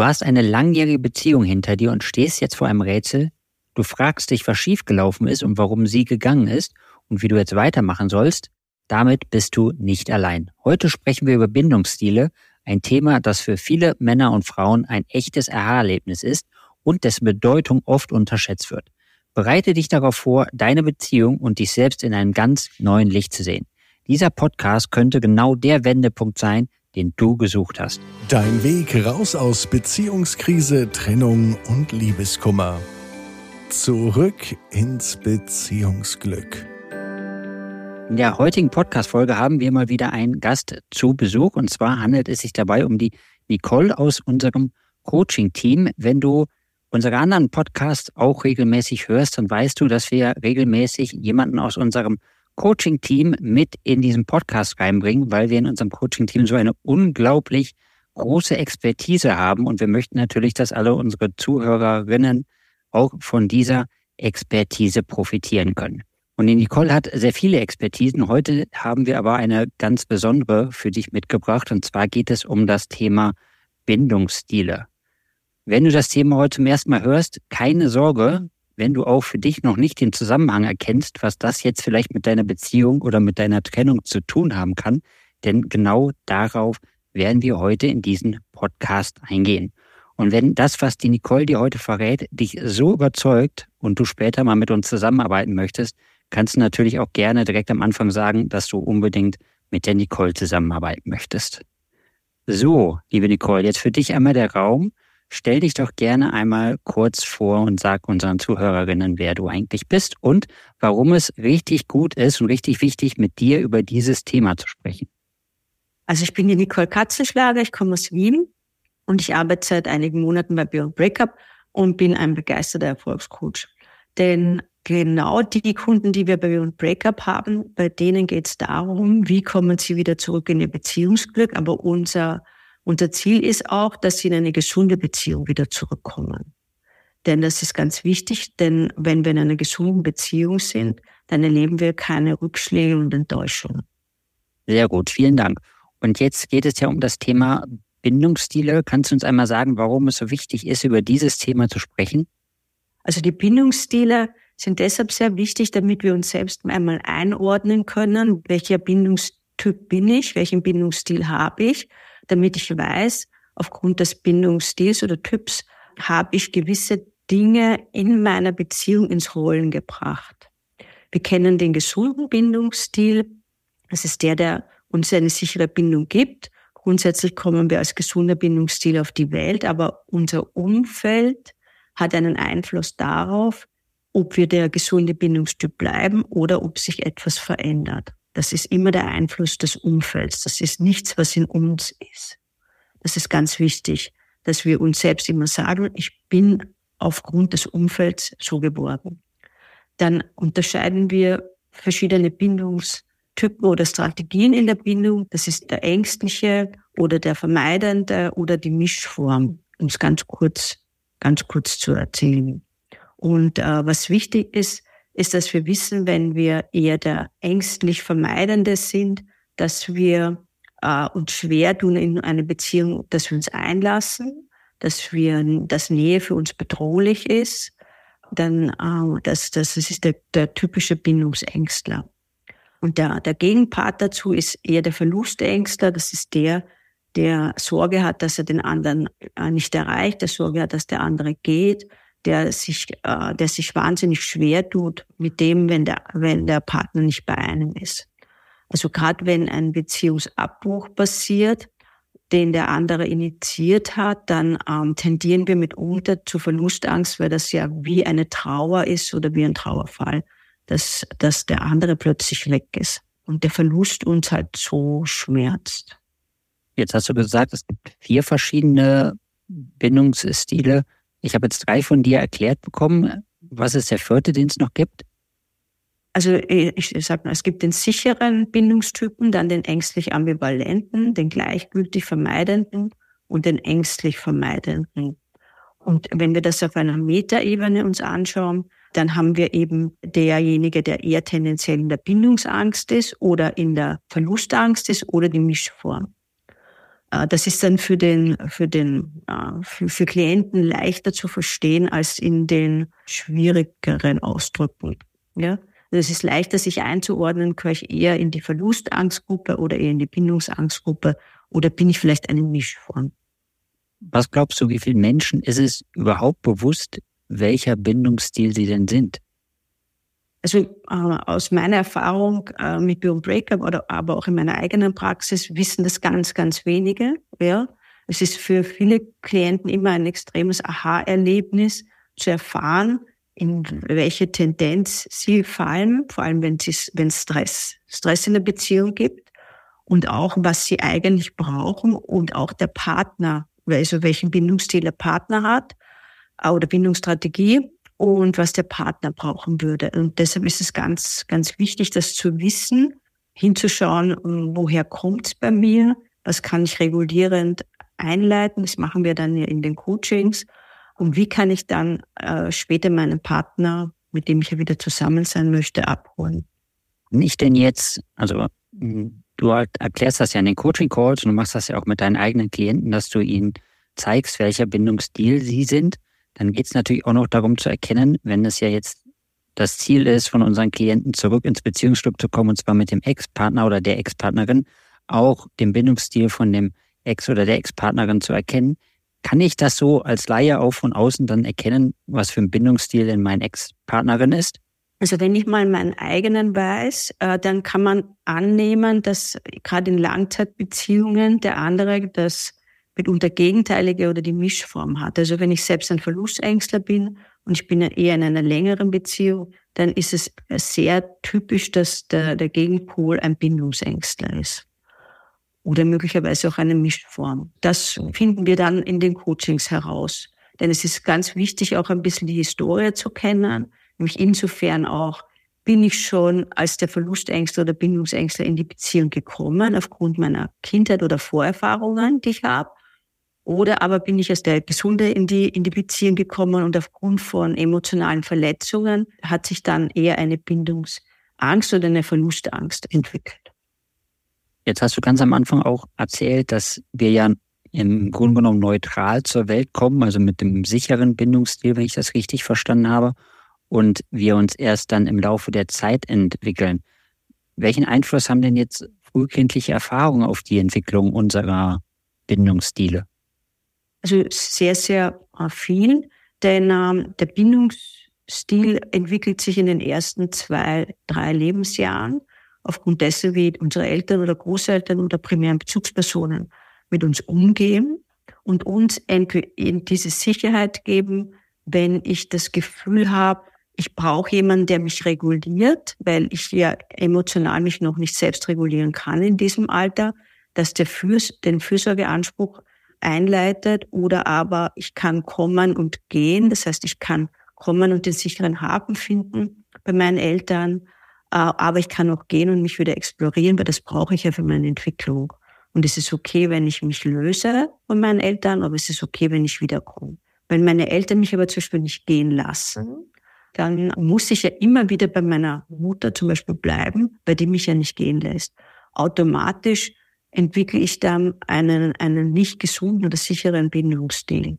Du hast eine langjährige Beziehung hinter dir und stehst jetzt vor einem Rätsel. Du fragst dich, was schiefgelaufen ist und warum sie gegangen ist und wie du jetzt weitermachen sollst. Damit bist du nicht allein. Heute sprechen wir über Bindungsstile, ein Thema, das für viele Männer und Frauen ein echtes Aha-Erlebnis ist und dessen Bedeutung oft unterschätzt wird. Bereite dich darauf vor, deine Beziehung und dich selbst in einem ganz neuen Licht zu sehen. Dieser Podcast könnte genau der Wendepunkt sein, den du gesucht hast. Dein Weg raus aus Beziehungskrise, Trennung und Liebeskummer. Zurück ins Beziehungsglück. In der heutigen Podcast-Folge haben wir mal wieder einen Gast zu Besuch und zwar handelt es sich dabei um die Nicole aus unserem Coaching-Team. Wenn du unsere anderen Podcasts auch regelmäßig hörst, dann weißt du, dass wir regelmäßig jemanden aus unserem Coaching-Team mit in diesen Podcast reinbringen, weil wir in unserem Coaching-Team so eine unglaublich große Expertise haben und wir möchten natürlich, dass alle unsere Zuhörerinnen auch von dieser Expertise profitieren können. Und die Nicole hat sehr viele Expertisen. Heute haben wir aber eine ganz besondere für dich mitgebracht. Und zwar geht es um das Thema Bindungsstile. Wenn du das Thema heute zum ersten Mal hörst, keine Sorge, wenn du auch für dich noch nicht den Zusammenhang erkennst, was das jetzt vielleicht mit deiner Beziehung oder mit deiner Trennung zu tun haben kann. Denn genau darauf werden wir heute in diesen Podcast eingehen. Und wenn das, was die Nicole dir heute verrät, dich so überzeugt und du später mal mit uns zusammenarbeiten möchtest, kannst du natürlich auch gerne direkt am Anfang sagen, dass du unbedingt mit der Nicole zusammenarbeiten möchtest. So, liebe Nicole, jetzt für dich einmal der Raum. Stell dich doch gerne einmal kurz vor und sag unseren Zuhörerinnen, wer du eigentlich bist und warum es richtig gut ist und richtig wichtig, mit dir über dieses Thema zu sprechen. Also ich bin die Nicole Katzelschlager, ich komme aus Wien und ich arbeite seit einigen Monaten bei Beyond Breakup und bin ein begeisterter Erfolgscoach. Denn genau die Kunden, die wir bei Beyond Breakup haben, bei denen geht es darum, wie kommen sie wieder zurück in ihr Beziehungsglück. Aber unser, unser Ziel ist auch, dass sie in eine gesunde Beziehung wieder zurückkommen. Denn das ist ganz wichtig, denn wenn wir in einer gesunden Beziehung sind, dann erleben wir keine Rückschläge und Enttäuschungen. Sehr gut, vielen Dank. Und jetzt geht es ja um das Thema Bindungsstile. Kannst du uns einmal sagen, warum es so wichtig ist, über dieses Thema zu sprechen? Also die Bindungsstile sind deshalb sehr wichtig, damit wir uns selbst einmal einordnen können, welcher Bindungstyp bin ich, welchen Bindungsstil habe ich, damit ich weiß, aufgrund des Bindungsstils oder Typs habe ich gewisse Dinge in meiner Beziehung ins Rollen gebracht. Wir kennen den gesunden Bindungsstil. Das ist der, der uns eine sichere Bindung gibt. Grundsätzlich kommen wir als gesunder Bindungsstil auf die Welt, aber unser Umfeld hat einen Einfluss darauf, ob wir der gesunde Bindungstyp bleiben oder ob sich etwas verändert. Das ist immer der Einfluss des Umfelds. Das ist nichts, was in uns ist. Das ist ganz wichtig, dass wir uns selbst immer sagen, ich bin aufgrund des Umfelds so geworden. Dann unterscheiden wir verschiedene Bindungstypen oder Strategien in der Bindung. Das ist der ängstliche oder der vermeidende oder die Mischform, um es ganz kurz, ganz kurz zu erzählen. Und äh, was wichtig ist, ist, dass wir wissen, wenn wir eher der ängstlich Vermeidende sind, dass wir äh, uns schwer tun in eine Beziehung, dass wir uns einlassen, dass wir, dass Nähe für uns bedrohlich ist, dann äh, das, das ist der, der typische Bindungsängstler. Und der, der Gegenpart dazu ist eher der Verlustängstler. Das ist der, der Sorge hat, dass er den anderen äh, nicht erreicht, der Sorge hat, dass der andere geht, der sich, äh, der sich wahnsinnig schwer tut mit dem, wenn der, wenn der Partner nicht bei einem ist. Also gerade wenn ein Beziehungsabbruch passiert, den der andere initiiert hat, dann ähm, tendieren wir mitunter zu Verlustangst, weil das ja wie eine Trauer ist oder wie ein Trauerfall, dass, dass der andere plötzlich weg ist und der Verlust uns halt so schmerzt. Jetzt hast du gesagt, es gibt vier verschiedene Bindungsstile. Ich habe jetzt drei von dir erklärt bekommen. Was ist der vierte, den es noch gibt? Also ich, ich sage mal, es gibt den sicheren Bindungstypen, dann den ängstlich ambivalenten, den gleichgültig vermeidenden und den ängstlich vermeidenden. Und wenn wir das auf einer Metaebene uns anschauen, dann haben wir eben derjenige, der eher tendenziell in der Bindungsangst ist oder in der Verlustangst ist oder die Mischform. Äh, das ist dann für den, für den, äh, für, für Klienten leichter zu verstehen als in den schwierigeren Ausdrücken. Ja. Also es ist leichter, sich einzuordnen, gehöre ich eher in die Verlustangstgruppe oder eher in die Bindungsangstgruppe oder bin ich vielleicht eine Mischform? Was glaubst du, wie vielen Menschen ist es überhaupt bewusst, welcher Bindungsstil sie denn sind? Also äh, aus meiner Erfahrung äh, mit Beyond Breakup oder aber auch in meiner eigenen Praxis wissen das ganz, ganz wenige. Ja. Es ist für viele Klienten immer ein extremes Aha-Erlebnis zu erfahren, in welche Tendenz sie fallen, vor allem wenn es Stress, Stress in der Beziehung gibt und auch was sie eigentlich brauchen und auch der Partner, also welchen Bindungsstil der Partner hat oder Bindungsstrategie und was der Partner brauchen würde. Und deshalb ist es ganz, ganz wichtig, das zu wissen, hinzuschauen, woher kommt es bei mir, was kann ich regulierend einleiten, das machen wir dann ja in den Coachings und wie kann ich dann äh, später meinen Partner, mit dem ich ja wieder zusammen sein möchte, abholen. Nicht denn jetzt, also du erklärst das ja in den Coaching-Calls und du machst das ja auch mit deinen eigenen Klienten, dass du ihnen zeigst, welcher Bindungsstil sie sind dann geht es natürlich auch noch darum zu erkennen, wenn es ja jetzt das Ziel ist, von unseren Klienten zurück ins Beziehungsstück zu kommen, und zwar mit dem Ex-Partner oder der Ex-Partnerin, auch den Bindungsstil von dem Ex oder der Ex-Partnerin zu erkennen. Kann ich das so als Laie auch von außen dann erkennen, was für ein Bindungsstil in meinen Ex-Partnerin ist? Also wenn ich mal meinen eigenen weiß, äh, dann kann man annehmen, dass gerade in Langzeitbeziehungen der andere das mitunter gegenteilige oder die Mischform hat. Also wenn ich selbst ein Verlustängstler bin und ich bin eher in einer längeren Beziehung, dann ist es sehr typisch, dass der, der Gegenpol ein Bindungsängstler ist. Oder möglicherweise auch eine Mischform. Das finden wir dann in den Coachings heraus. Denn es ist ganz wichtig, auch ein bisschen die Historie zu kennen. Nämlich insofern auch, bin ich schon als der Verlustängstler oder Bindungsängstler in die Beziehung gekommen, aufgrund meiner Kindheit oder Vorerfahrungen, die ich habe. Oder aber bin ich als der Gesunde in die, in die Beziehung gekommen und aufgrund von emotionalen Verletzungen hat sich dann eher eine Bindungsangst oder eine Verlustangst entwickelt. Jetzt hast du ganz am Anfang auch erzählt, dass wir ja im Grunde genommen neutral zur Welt kommen, also mit dem sicheren Bindungsstil, wenn ich das richtig verstanden habe, und wir uns erst dann im Laufe der Zeit entwickeln. Welchen Einfluss haben denn jetzt frühkindliche Erfahrungen auf die Entwicklung unserer Bindungsstile? Also sehr, sehr äh, viel, denn ähm, der Bindungsstil entwickelt sich in den ersten zwei, drei Lebensjahren aufgrund dessen, wie unsere Eltern oder Großeltern oder primären Bezugspersonen mit uns umgehen und uns diese Sicherheit geben, wenn ich das Gefühl habe, ich brauche jemanden, der mich reguliert, weil ich ja emotional mich noch nicht selbst regulieren kann in diesem Alter, dass der Fürs den Fürsorgeanspruch einleitet oder aber ich kann kommen und gehen. Das heißt, ich kann kommen und den sicheren Hafen finden bei meinen Eltern, äh, aber ich kann auch gehen und mich wieder explorieren, weil das brauche ich ja für meine Entwicklung. Und es ist okay, wenn ich mich löse von meinen Eltern, aber es ist okay, wenn ich wiederkomme. Wenn meine Eltern mich aber zum Beispiel nicht gehen lassen, dann muss ich ja immer wieder bei meiner Mutter zum Beispiel bleiben, bei die mich ja nicht gehen lässt. Automatisch entwickle ich dann einen, einen nicht gesunden oder sicheren Bindungsstil.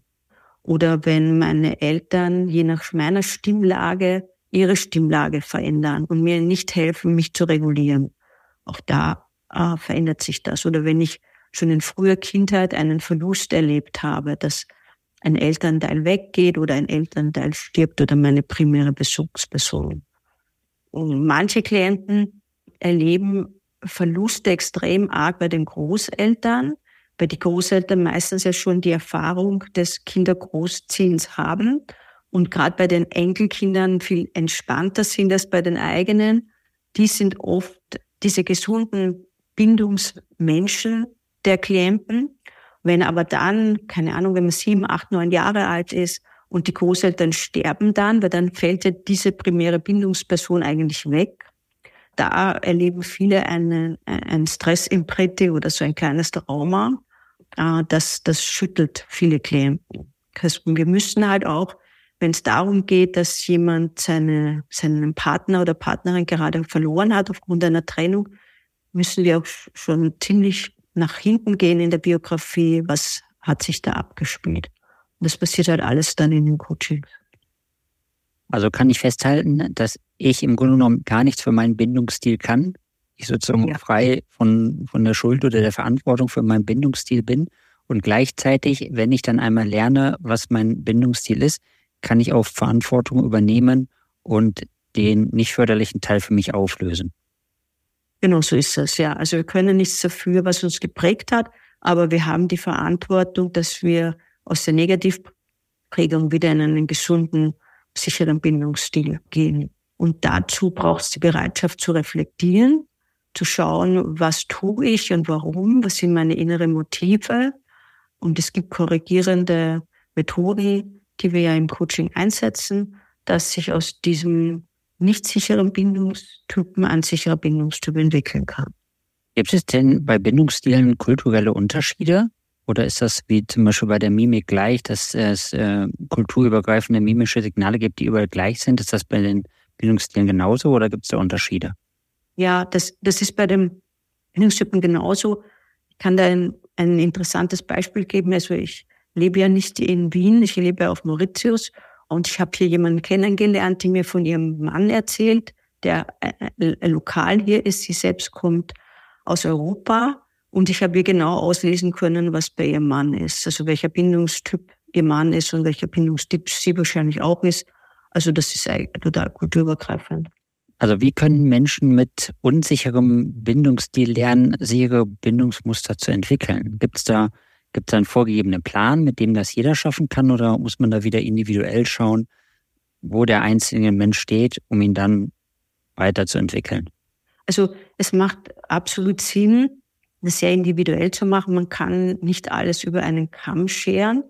Oder wenn meine Eltern je nach meiner Stimmlage ihre Stimmlage verändern und mir nicht helfen, mich zu regulieren. Auch da äh, verändert sich das. Oder wenn ich schon in früher Kindheit einen Verlust erlebt habe, dass ein Elternteil weggeht oder ein Elternteil stirbt oder meine primäre Besuchsperson. Und manche Klienten erleben Verluste extrem arg bei den Großeltern, weil die Großeltern meistens ja schon die Erfahrung des Kindergroßziehens haben und gerade bei den Enkelkindern viel entspannter sind als bei den eigenen. Die sind oft diese gesunden Bindungsmenschen der Klienten. Wenn aber dann, keine Ahnung, wenn man sieben, acht, neun Jahre alt ist und die Großeltern sterben dann, weil dann fällt ja diese primäre Bindungsperson eigentlich weg da erleben viele einen, ein Stressimprete oder so ein kleines Trauma. Äh, das, das schüttelt viele Klienten. Wir müssen halt auch, wenn es darum geht, dass jemand seine, seinen Partner oder Partnerin gerade verloren hat aufgrund einer Trennung, müssen wir auch schon ziemlich nach hinten gehen in der Biografie, was hat sich da abgespielt. Und das passiert halt alles dann in den Coachings. Also kann ich festhalten, dass ich im Grunde genommen gar nichts für meinen Bindungsstil kann. Ich sozusagen ja. frei von, von der Schuld oder der Verantwortung für meinen Bindungsstil bin. Und gleichzeitig, wenn ich dann einmal lerne, was mein Bindungsstil ist, kann ich auch Verantwortung übernehmen und den nicht förderlichen Teil für mich auflösen. Genau so ist es, ja. Also wir können nichts dafür, was uns geprägt hat, aber wir haben die Verantwortung, dass wir aus der Negativprägung wieder in einen gesunden, sicheren Bindungsstil gehen. Und dazu braucht es die Bereitschaft zu reflektieren, zu schauen, was tue ich und warum, was sind meine inneren Motive. Und es gibt korrigierende Methoden, die wir ja im Coaching einsetzen, dass sich aus diesem nicht sicheren Bindungstypen ein sicherer Bindungstyp entwickeln kann. Gibt es denn bei Bindungsstilen kulturelle Unterschiede? Oder ist das wie zum Beispiel bei der Mimik gleich, dass es äh, kulturübergreifende mimische Signale gibt, die überall gleich sind? Ist das bei den Bindungsstilen genauso oder gibt es da Unterschiede? Ja, das, das ist bei den Bindungstypen genauso. Ich kann da ein, ein interessantes Beispiel geben. Also ich lebe ja nicht in Wien, ich lebe auf Mauritius und ich habe hier jemanden kennengelernt, die mir von ihrem Mann erzählt, der äh, äh, lokal hier ist. Sie selbst kommt aus Europa und ich habe ihr genau auslesen können, was bei ihrem Mann ist. Also welcher Bindungstyp ihr Mann ist und welcher Bindungstyp sie wahrscheinlich auch ist. Also das ist eigentlich total kulturübergreifend. Also wie können Menschen mit unsicherem Bindungsstil lernen, sichere Bindungsmuster zu entwickeln? Gibt es da Gibt es einen vorgegebenen Plan, mit dem das jeder schaffen kann, oder muss man da wieder individuell schauen, wo der einzelne Mensch steht, um ihn dann weiterzuentwickeln? Also es macht absolut Sinn, das sehr individuell zu machen. Man kann nicht alles über einen Kamm scheren.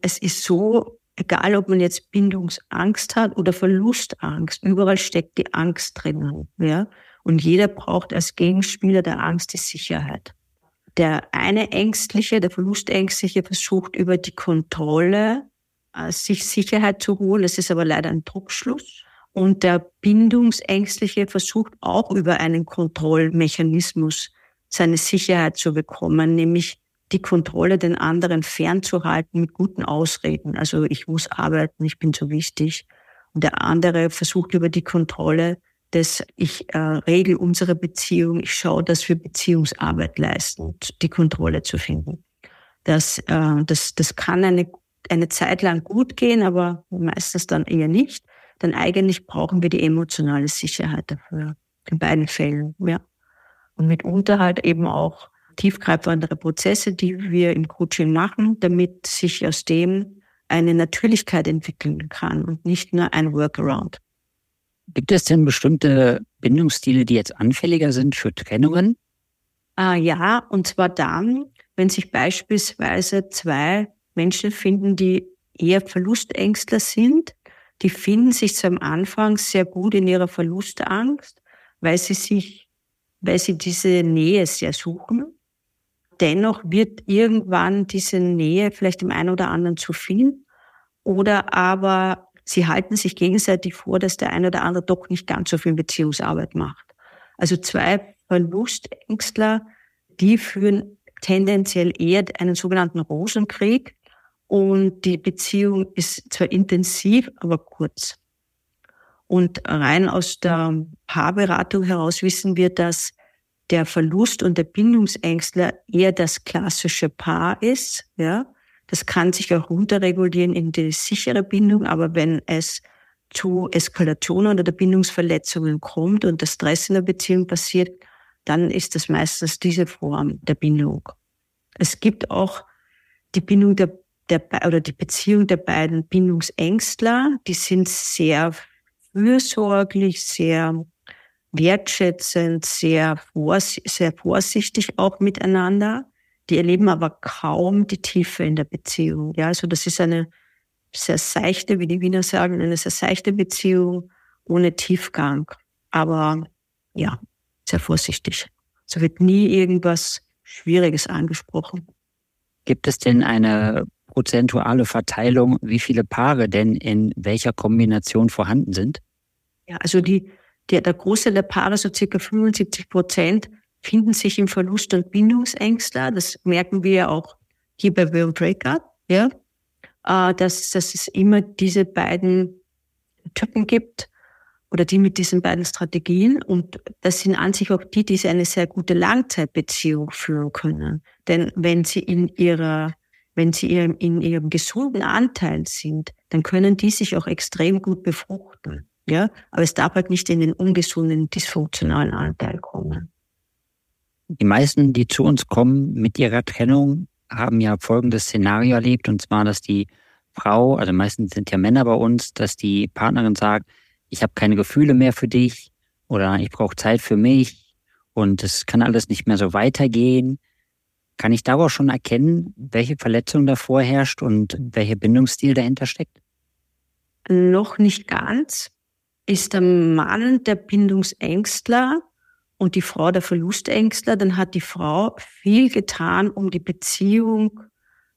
Es ist so, egal ob man jetzt Bindungsangst hat oder Verlustangst, überall steckt die Angst drinnen. Ja? Und jeder braucht als Gegenspieler der Angst die Sicherheit. Der eine Ängstliche, der Verlustängstliche versucht über die Kontrolle äh, sich Sicherheit zu holen. Das ist aber leider ein Druckschluss. Und der Bindungsängstliche versucht auch über einen Kontrollmechanismus seine Sicherheit zu bekommen, nämlich die Kontrolle den anderen fernzuhalten mit guten Ausreden. Also ich muss arbeiten, ich bin so wichtig. Und der andere versucht über die Kontrolle dass ich äh, regel unsere Beziehung, ich schaue, dass wir Beziehungsarbeit leisten die Kontrolle zu finden. Das, äh, das, das kann eine, eine Zeit lang gut gehen, aber meistens dann eher nicht. Denn eigentlich brauchen wir die emotionale Sicherheit dafür. In beiden Fällen, ja. Und mitunter halt eben auch tiefgreifendere Prozesse, die wir im Coaching machen, damit sich aus dem eine Natürlichkeit entwickeln kann und nicht nur ein Workaround. Gibt es denn bestimmte Bindungsstile, die jetzt anfälliger sind für Trennungen? Ah, ja, und zwar dann, wenn sich beispielsweise zwei Menschen finden, die eher Verlustängstler sind, die finden sich zu am Anfang sehr gut in ihrer Verlustangst, weil sie sich, weil sie diese Nähe sehr suchen. Dennoch wird irgendwann diese Nähe vielleicht dem einen oder anderen zu viel oder aber sie halten sich gegenseitig vor, dass der eine oder andere doch nicht ganz so viel Beziehungsarbeit macht. Also zwei Verlustängstler, die führen tendenziell eher einen sogenannten Rosenkrieg und die Beziehung ist zwar intensiv, aber kurz. Und rein aus der Paarberatung heraus wissen wir, dass der Verlust und der Bindungsängstler eher das klassische Paar ist, ja, das kann sich auch runterregulieren in die sichere Bindung, aber wenn es zu Eskalationen oder Bindungsverletzungen kommt und der Stress in der Beziehung passiert, dann ist das meistens diese Form der Bindung. Es gibt auch die Bindung der, der oder die Beziehung der beiden Bindungsängstler, die sind sehr fürsorglich, sehr wertschätzend, sehr, vors sehr vorsichtig auch miteinander. Die erleben aber kaum die Tiefe in der Beziehung. Ja, also das ist eine sehr seichte, wie die Wiener sagen, eine sehr seichte Beziehung ohne Tiefgang. Aber ja, sehr vorsichtig. So wird nie irgendwas Schwieriges angesprochen. Gibt es denn eine prozentuale Verteilung, wie viele Paare denn in welcher Kombination vorhanden sind? Ja, also die, die der Großteil der Paare, so circa 75 Prozent, finden sich im Verlust- und Bindungsängstler. Das merken wir ja auch hier bei Will Breakup, ja, äh, dass, dass es immer diese beiden Typen gibt oder die mit diesen beiden Strategien. Und das sind an sich auch die, die eine sehr gute Langzeitbeziehung führen können. Denn wenn sie in ihrer, wenn sie in ihrem gesunden Anteil sind, dann können die sich auch extrem gut befruchten. Ja, aber es darf halt nicht in den ungesunden, dysfunktionalen Anteil kommen. Die meisten, die zu uns kommen mit ihrer Trennung, haben ja folgendes Szenario erlebt, und zwar, dass die Frau, also meistens sind ja Männer bei uns, dass die Partnerin sagt, ich habe keine Gefühle mehr für dich oder ich brauche Zeit für mich und es kann alles nicht mehr so weitergehen. Kann ich daraus schon erkennen, welche Verletzung da vorherrscht und welcher Bindungsstil dahinter steckt? Noch nicht ganz. Ist der Mann der Bindungsängstler und die Frau der Verlustängstler, dann hat die Frau viel getan, um die Beziehung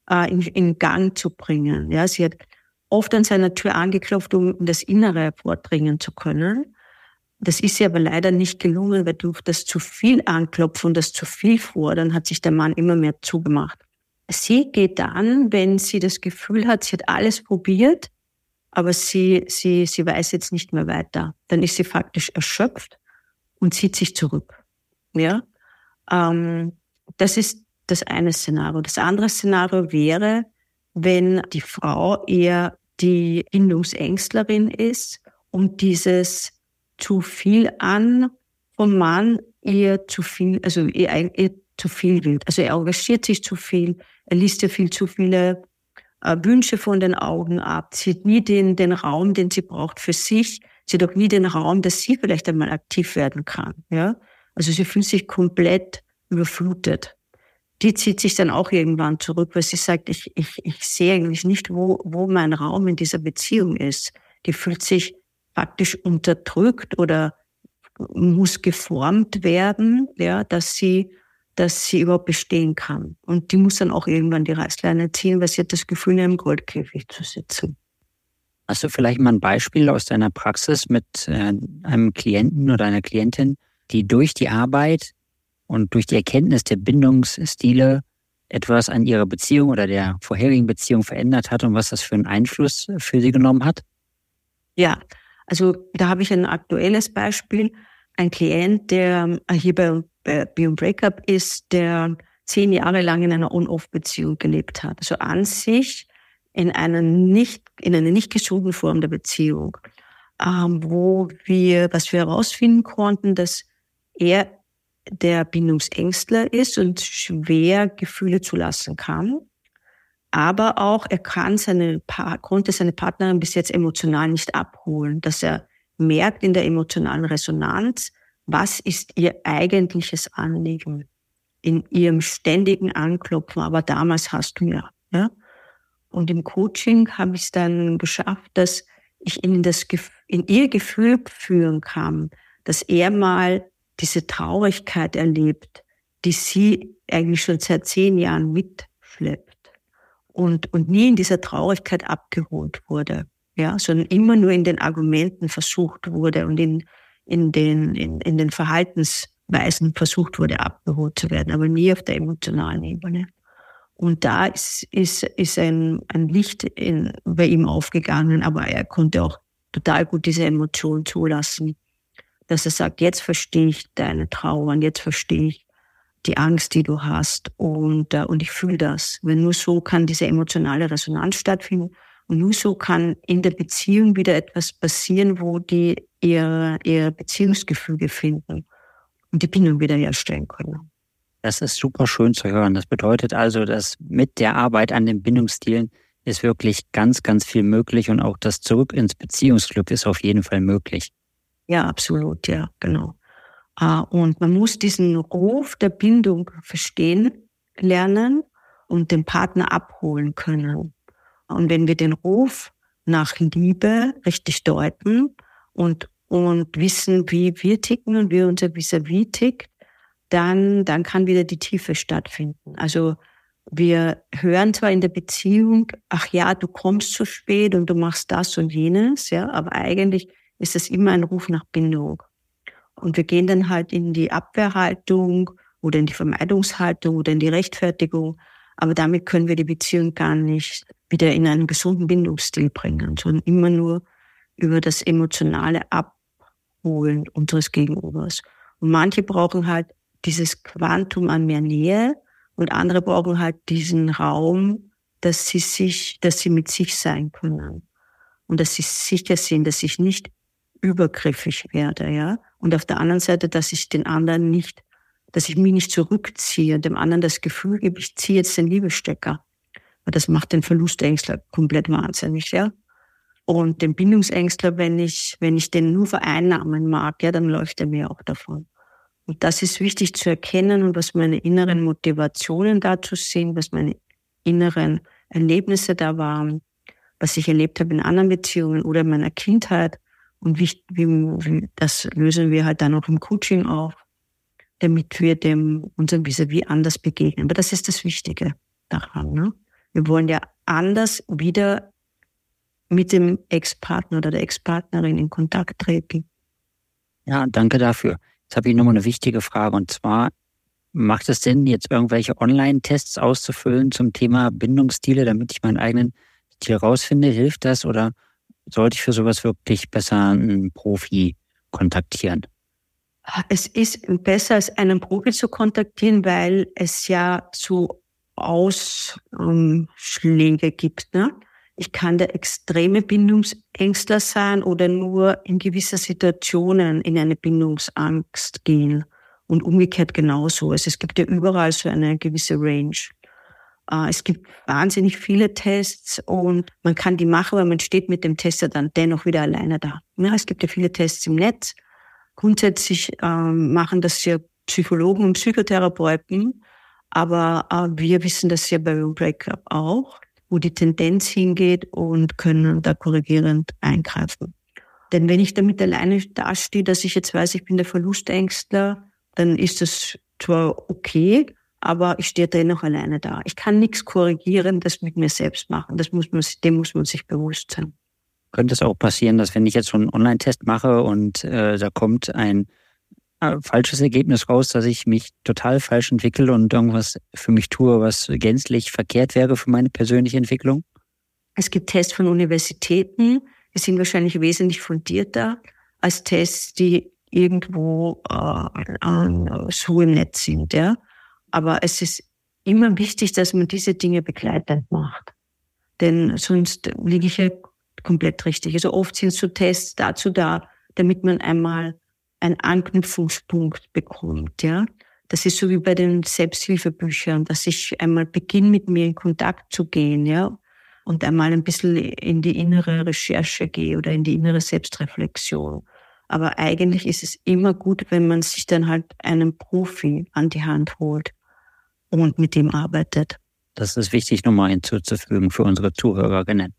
äh, in, in Gang zu bringen. Ja, sie hat oft an seiner Tür angeklopft, um das Innere vordringen zu können. Das ist ihr aber leider nicht gelungen, weil durch das zu viel Anklopfen und das zu viel fordern, hat sich der Mann immer mehr zugemacht. Sie geht dann, wenn sie das Gefühl hat, sie hat alles probiert, aber sie, sie, sie weiß jetzt nicht mehr weiter. Dann ist sie faktisch erschöpft und zieht sich zurück. Ja, ähm, das ist das eine Szenario. Das andere Szenario wäre, wenn die Frau eher die Bindungsängstlerin ist und dieses zu viel an vom Mann ihr zu viel, also ihr, ihr zu viel will. Also er engagiert sich zu viel, er liest ja viel zu viele äh, Wünsche von den Augen ab, sie hat nie den, den Raum, den sie braucht für sich, sie hat auch nie den Raum, dass sie vielleicht einmal aktiv werden kann. Ja? Also sie fühlt sich komplett überflutet die zieht sich dann auch irgendwann zurück, weil sie sagt, ich, ich, ich sehe eigentlich nicht, wo, wo mein Raum in dieser Beziehung ist. Die fühlt sich praktisch unterdrückt oder muss geformt werden, ja, dass sie, dass sie überhaupt bestehen kann. Und die muss dann auch irgendwann die Reißleine ziehen, weil sie hat das Gefühl, in einem Goldkäfig zu sitzen. Hast du vielleicht mal ein Beispiel aus deiner Praxis mit äh, einem Klienten oder einer Klientin, die durch die Arbeit und durch die Erkenntnis der Bindungsstile etwas an ihrer Beziehung oder der vorherigen Beziehung verändert hat und was das für einen Einfluss für sie genommen hat? Ja, also da habe ich ein aktuelles Beispiel. Ein Klient, der äh, hier bei, bei Beyond Breakup ist, der zehn Jahre lang in einer On-Off-Beziehung gelebt hat. Also an sich in einer nicht, in einer nicht gesunden Form der Beziehung, ähm, wo wir, was wir herausfinden konnten, dass er der Bindungsängstler ist und schwer Gefühle zulassen kann. Aber auch er kann seine, konnte seine Partnerin bis jetzt emotional nicht abholen, dass er merkt in der emotionalen Resonanz, was ist ihr eigentliches Anliegen in ihrem ständigen Anklopfen, aber damals hast du ja. ja? Und im Coaching habe ich es dann geschafft, dass ich in, das, in ihr Gefühl führen kann, dass er mal diese Traurigkeit erlebt, die sie eigentlich schon seit zehn Jahren mitschleppt und, und nie in dieser Traurigkeit abgeholt wurde, ja, sondern immer nur in den Argumenten versucht wurde und in, in den, in, in den Verhaltensweisen versucht wurde, abgeholt zu werden, aber nie auf der emotionalen Ebene. Und da ist, ist, ist ein, ein Licht in, bei ihm aufgegangen, aber er konnte auch total gut diese Emotion zulassen dass er sagt, jetzt verstehe ich deine Trauer und jetzt verstehe ich die Angst, die du hast und, äh, und ich fühle das. Weil nur so kann diese emotionale Resonanz stattfinden und nur so kann in der Beziehung wieder etwas passieren, wo die ihr, ihr Beziehungsgefüge finden und die Bindung wiederherstellen können. Das ist super schön zu hören. Das bedeutet also, dass mit der Arbeit an den Bindungsstilen ist wirklich ganz, ganz viel möglich und auch das Zurück ins Beziehungsglück ist auf jeden Fall möglich. Ja, absolut, ja, genau. Ah, und man muss diesen Ruf der Bindung verstehen lernen und den Partner abholen können. Und wenn wir den Ruf nach Liebe richtig deuten und, und wissen, wie wir ticken und wie unser Vis-a-vis tickt, dann, dann kann wieder die Tiefe stattfinden. Also wir hören zwar in der Beziehung, ach ja, du kommst zu spät und du machst das und jenes, ja, aber eigentlich ist es immer ein Ruf nach Bindung. Und wir gehen dann halt in die Abwehrhaltung oder in die Vermeidungshaltung oder in die Rechtfertigung. Aber damit können wir die Beziehung gar nicht wieder in einen gesunden Bindungsstil bringen, sondern immer nur über das emotionale Abholen unseres Gegenübers. Und manche brauchen halt dieses Quantum an mehr Nähe und andere brauchen halt diesen Raum, dass sie sich, dass sie mit sich sein können und dass sie sicher sind, dass ich nicht übergriffig werde, ja. Und auf der anderen Seite, dass ich den anderen nicht, dass ich mich nicht zurückziehe, dem anderen das Gefühl gebe, ich ziehe jetzt den Liebestecker. Weil das macht den Verlustängstler komplett wahnsinnig, ja. Und den Bindungsängstler, wenn ich, wenn ich den nur vereinnahmen mag, ja, dann läuft er mir auch davon. Und das ist wichtig zu erkennen und was meine inneren Motivationen dazu sind, was meine inneren Erlebnisse da waren, was ich erlebt habe in anderen Beziehungen oder in meiner Kindheit. Und wie, wie, das lösen wir halt dann auch im Coaching auf, damit wir dem unserem Vis-a-vis anders begegnen. Aber das ist das Wichtige daran. Ne? Wir wollen ja anders wieder mit dem Ex-Partner oder der Ex-Partnerin in Kontakt treten. Ja, danke dafür. Jetzt habe ich nochmal eine wichtige Frage und zwar, macht es Sinn, jetzt irgendwelche Online-Tests auszufüllen zum Thema Bindungsstile, damit ich meinen eigenen Stil rausfinde? Hilft das oder sollte ich für sowas wirklich besser einen Profi kontaktieren? Es ist besser, als einen Profi zu kontaktieren, weil es ja so Ausschläge gibt. Ne? Ich kann der extreme Bindungsängstler sein oder nur in gewisser Situationen in eine Bindungsangst gehen. Und umgekehrt genauso. Also es gibt ja überall so eine gewisse Range. Äh, es gibt wahnsinnig viele Tests und man kann die machen, aber man steht mit dem Tester dann dennoch wieder alleine da. Ja, es gibt ja viele Tests im Netz. Grundsätzlich ähm, machen das ja Psychologen und Psychotherapeuten, aber äh, wir wissen das ja bei Breakup auch wo die Tendenz hingeht und können da korrigierend eingreifen. Denn wenn ich damit alleine dastehe, dass ich jetzt weiß, ich bin der Verlustängstler, dann ist das zwar okay, aber ich stehe dennoch alleine da. Ich kann nichts korrigieren, das mit mir selbst machen. Das muss man, dem muss man sich bewusst sein. Könnte es auch passieren, dass wenn ich jetzt so einen Online-Test mache und äh, da kommt ein äh, falsches Ergebnis raus, dass ich mich total falsch entwickle und irgendwas für mich tue, was gänzlich verkehrt wäre für meine persönliche Entwicklung? Es gibt Tests von Universitäten, die sind wahrscheinlich wesentlich fundierter als Tests, die irgendwo äh, so im Netz sind. Ja? Aber es ist immer wichtig, dass man diese Dinge begleitend macht. Denn sonst liege ich ja komplett richtig. Also oft sind so Tests dazu da, damit man einmal einen Anknüpfungspunkt bekommt, ja. Das ist so wie bei den Selbsthilfebüchern, dass ich einmal beginne, mit mir in Kontakt zu gehen, ja, und einmal ein bisschen in die innere Recherche gehe oder in die innere Selbstreflexion. Aber eigentlich ist es immer gut, wenn man sich dann halt einen Profi an die Hand holt und mit dem arbeitet. Das ist wichtig, nochmal hinzuzufügen für unsere Zuhörerinnen.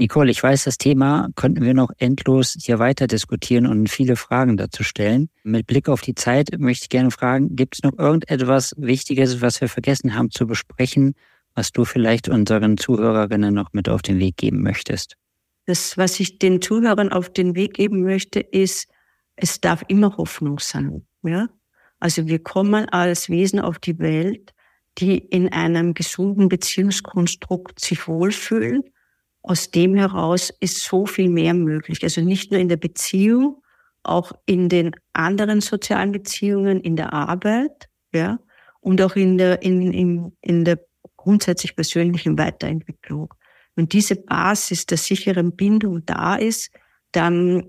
Nicole, ich weiß, das Thema könnten wir noch endlos hier weiter diskutieren und viele Fragen dazu stellen. Mit Blick auf die Zeit möchte ich gerne fragen, gibt es noch irgendetwas Wichtiges, was wir vergessen haben zu besprechen, was du vielleicht unseren Zuhörerinnen noch mit auf den Weg geben möchtest? Das, was ich den Zuhörern auf den Weg geben möchte, ist, es darf immer Hoffnung sein. Ja? Also wir kommen als Wesen auf die Welt, die in einem gesunden Beziehungskonstrukt sich wohlfühlen aus dem heraus ist so viel mehr möglich. Also nicht nur in der Beziehung, auch in den anderen sozialen Beziehungen, in der Arbeit, ja, und auch in der, in, in, in der grundsätzlich persönlichen Weiterentwicklung. Wenn diese Basis der sicheren Bindung da ist, dann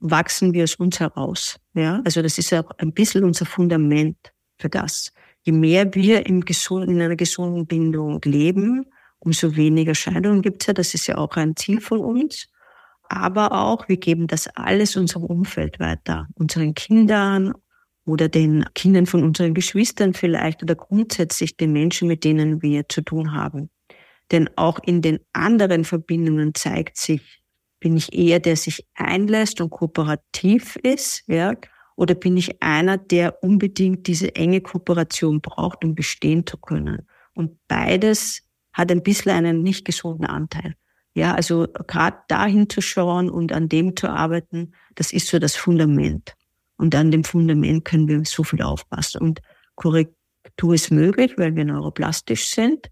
wachsen wir aus uns heraus. Ja, also das ist auch ein bisschen unser Fundament für das. Je mehr wir im gesunden, in einer gesunden Bindung leben, umso weniger Scheidungen gibt es ja. Das ist ja auch ein Ziel von uns. Aber auch, wir geben das alles unserem Umfeld weiter, unseren Kindern oder den Kindern von unseren Geschwistern vielleicht oder grundsätzlich den Menschen, mit denen wir zu tun haben. Denn auch in den anderen Verbindungen zeigt sich, bin ich eher, der sich einlässt und kooperativ ist, ja, oder bin ich einer, der unbedingt diese enge Kooperation braucht, um bestehen zu können? Und beides hat ein bisschen einen nicht gesunden Anteil. Ja, also gerade dahin zu schauen und an dem zu arbeiten, das ist so das Fundament. Und an dem Fundament können wir so viel aufpassen. Und Korrektur ist möglich, weil wir neuroplastisch sind.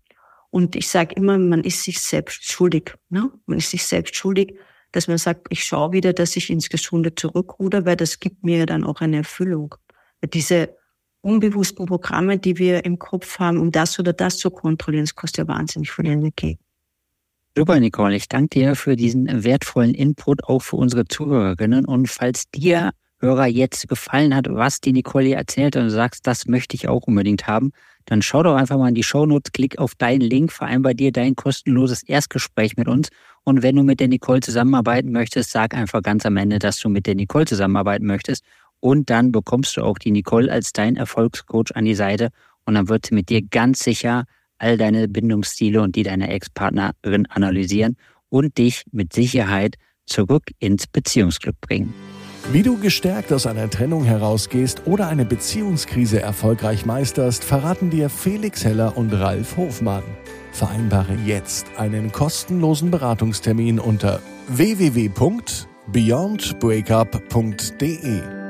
Und ich sage immer, man ist sich selbst schuldig. Ne? Man ist sich selbst schuldig, dass man sagt, ich schaue wieder, dass ich ins Gesunde zurückruder, weil das gibt mir dann auch eine Erfüllung. Diese unbewussten Programme, die wir im Kopf haben, um das oder das zu kontrollieren, das kostet ja wahnsinnig viel Energie. Super, Nicole. Ich danke dir für diesen wertvollen Input auch für unsere Zuhörerinnen. Und falls dir Hörer jetzt gefallen hat, was die Nicole erzählt und du sagst, das möchte ich auch unbedingt haben, dann schau doch einfach mal in die Shownotes, klick auf deinen Link, vereinbar dir dein kostenloses Erstgespräch mit uns. Und wenn du mit der Nicole zusammenarbeiten möchtest, sag einfach ganz am Ende, dass du mit der Nicole zusammenarbeiten möchtest. Und dann bekommst du auch die Nicole als dein Erfolgscoach an die Seite. Und dann wird sie mit dir ganz sicher all deine Bindungsstile und die deiner Ex-Partnerin analysieren und dich mit Sicherheit zurück ins Beziehungsglück bringen. Wie du gestärkt aus einer Trennung herausgehst oder eine Beziehungskrise erfolgreich meisterst, verraten dir Felix Heller und Ralf Hofmann. Vereinbare jetzt einen kostenlosen Beratungstermin unter www.beyondbreakup.de.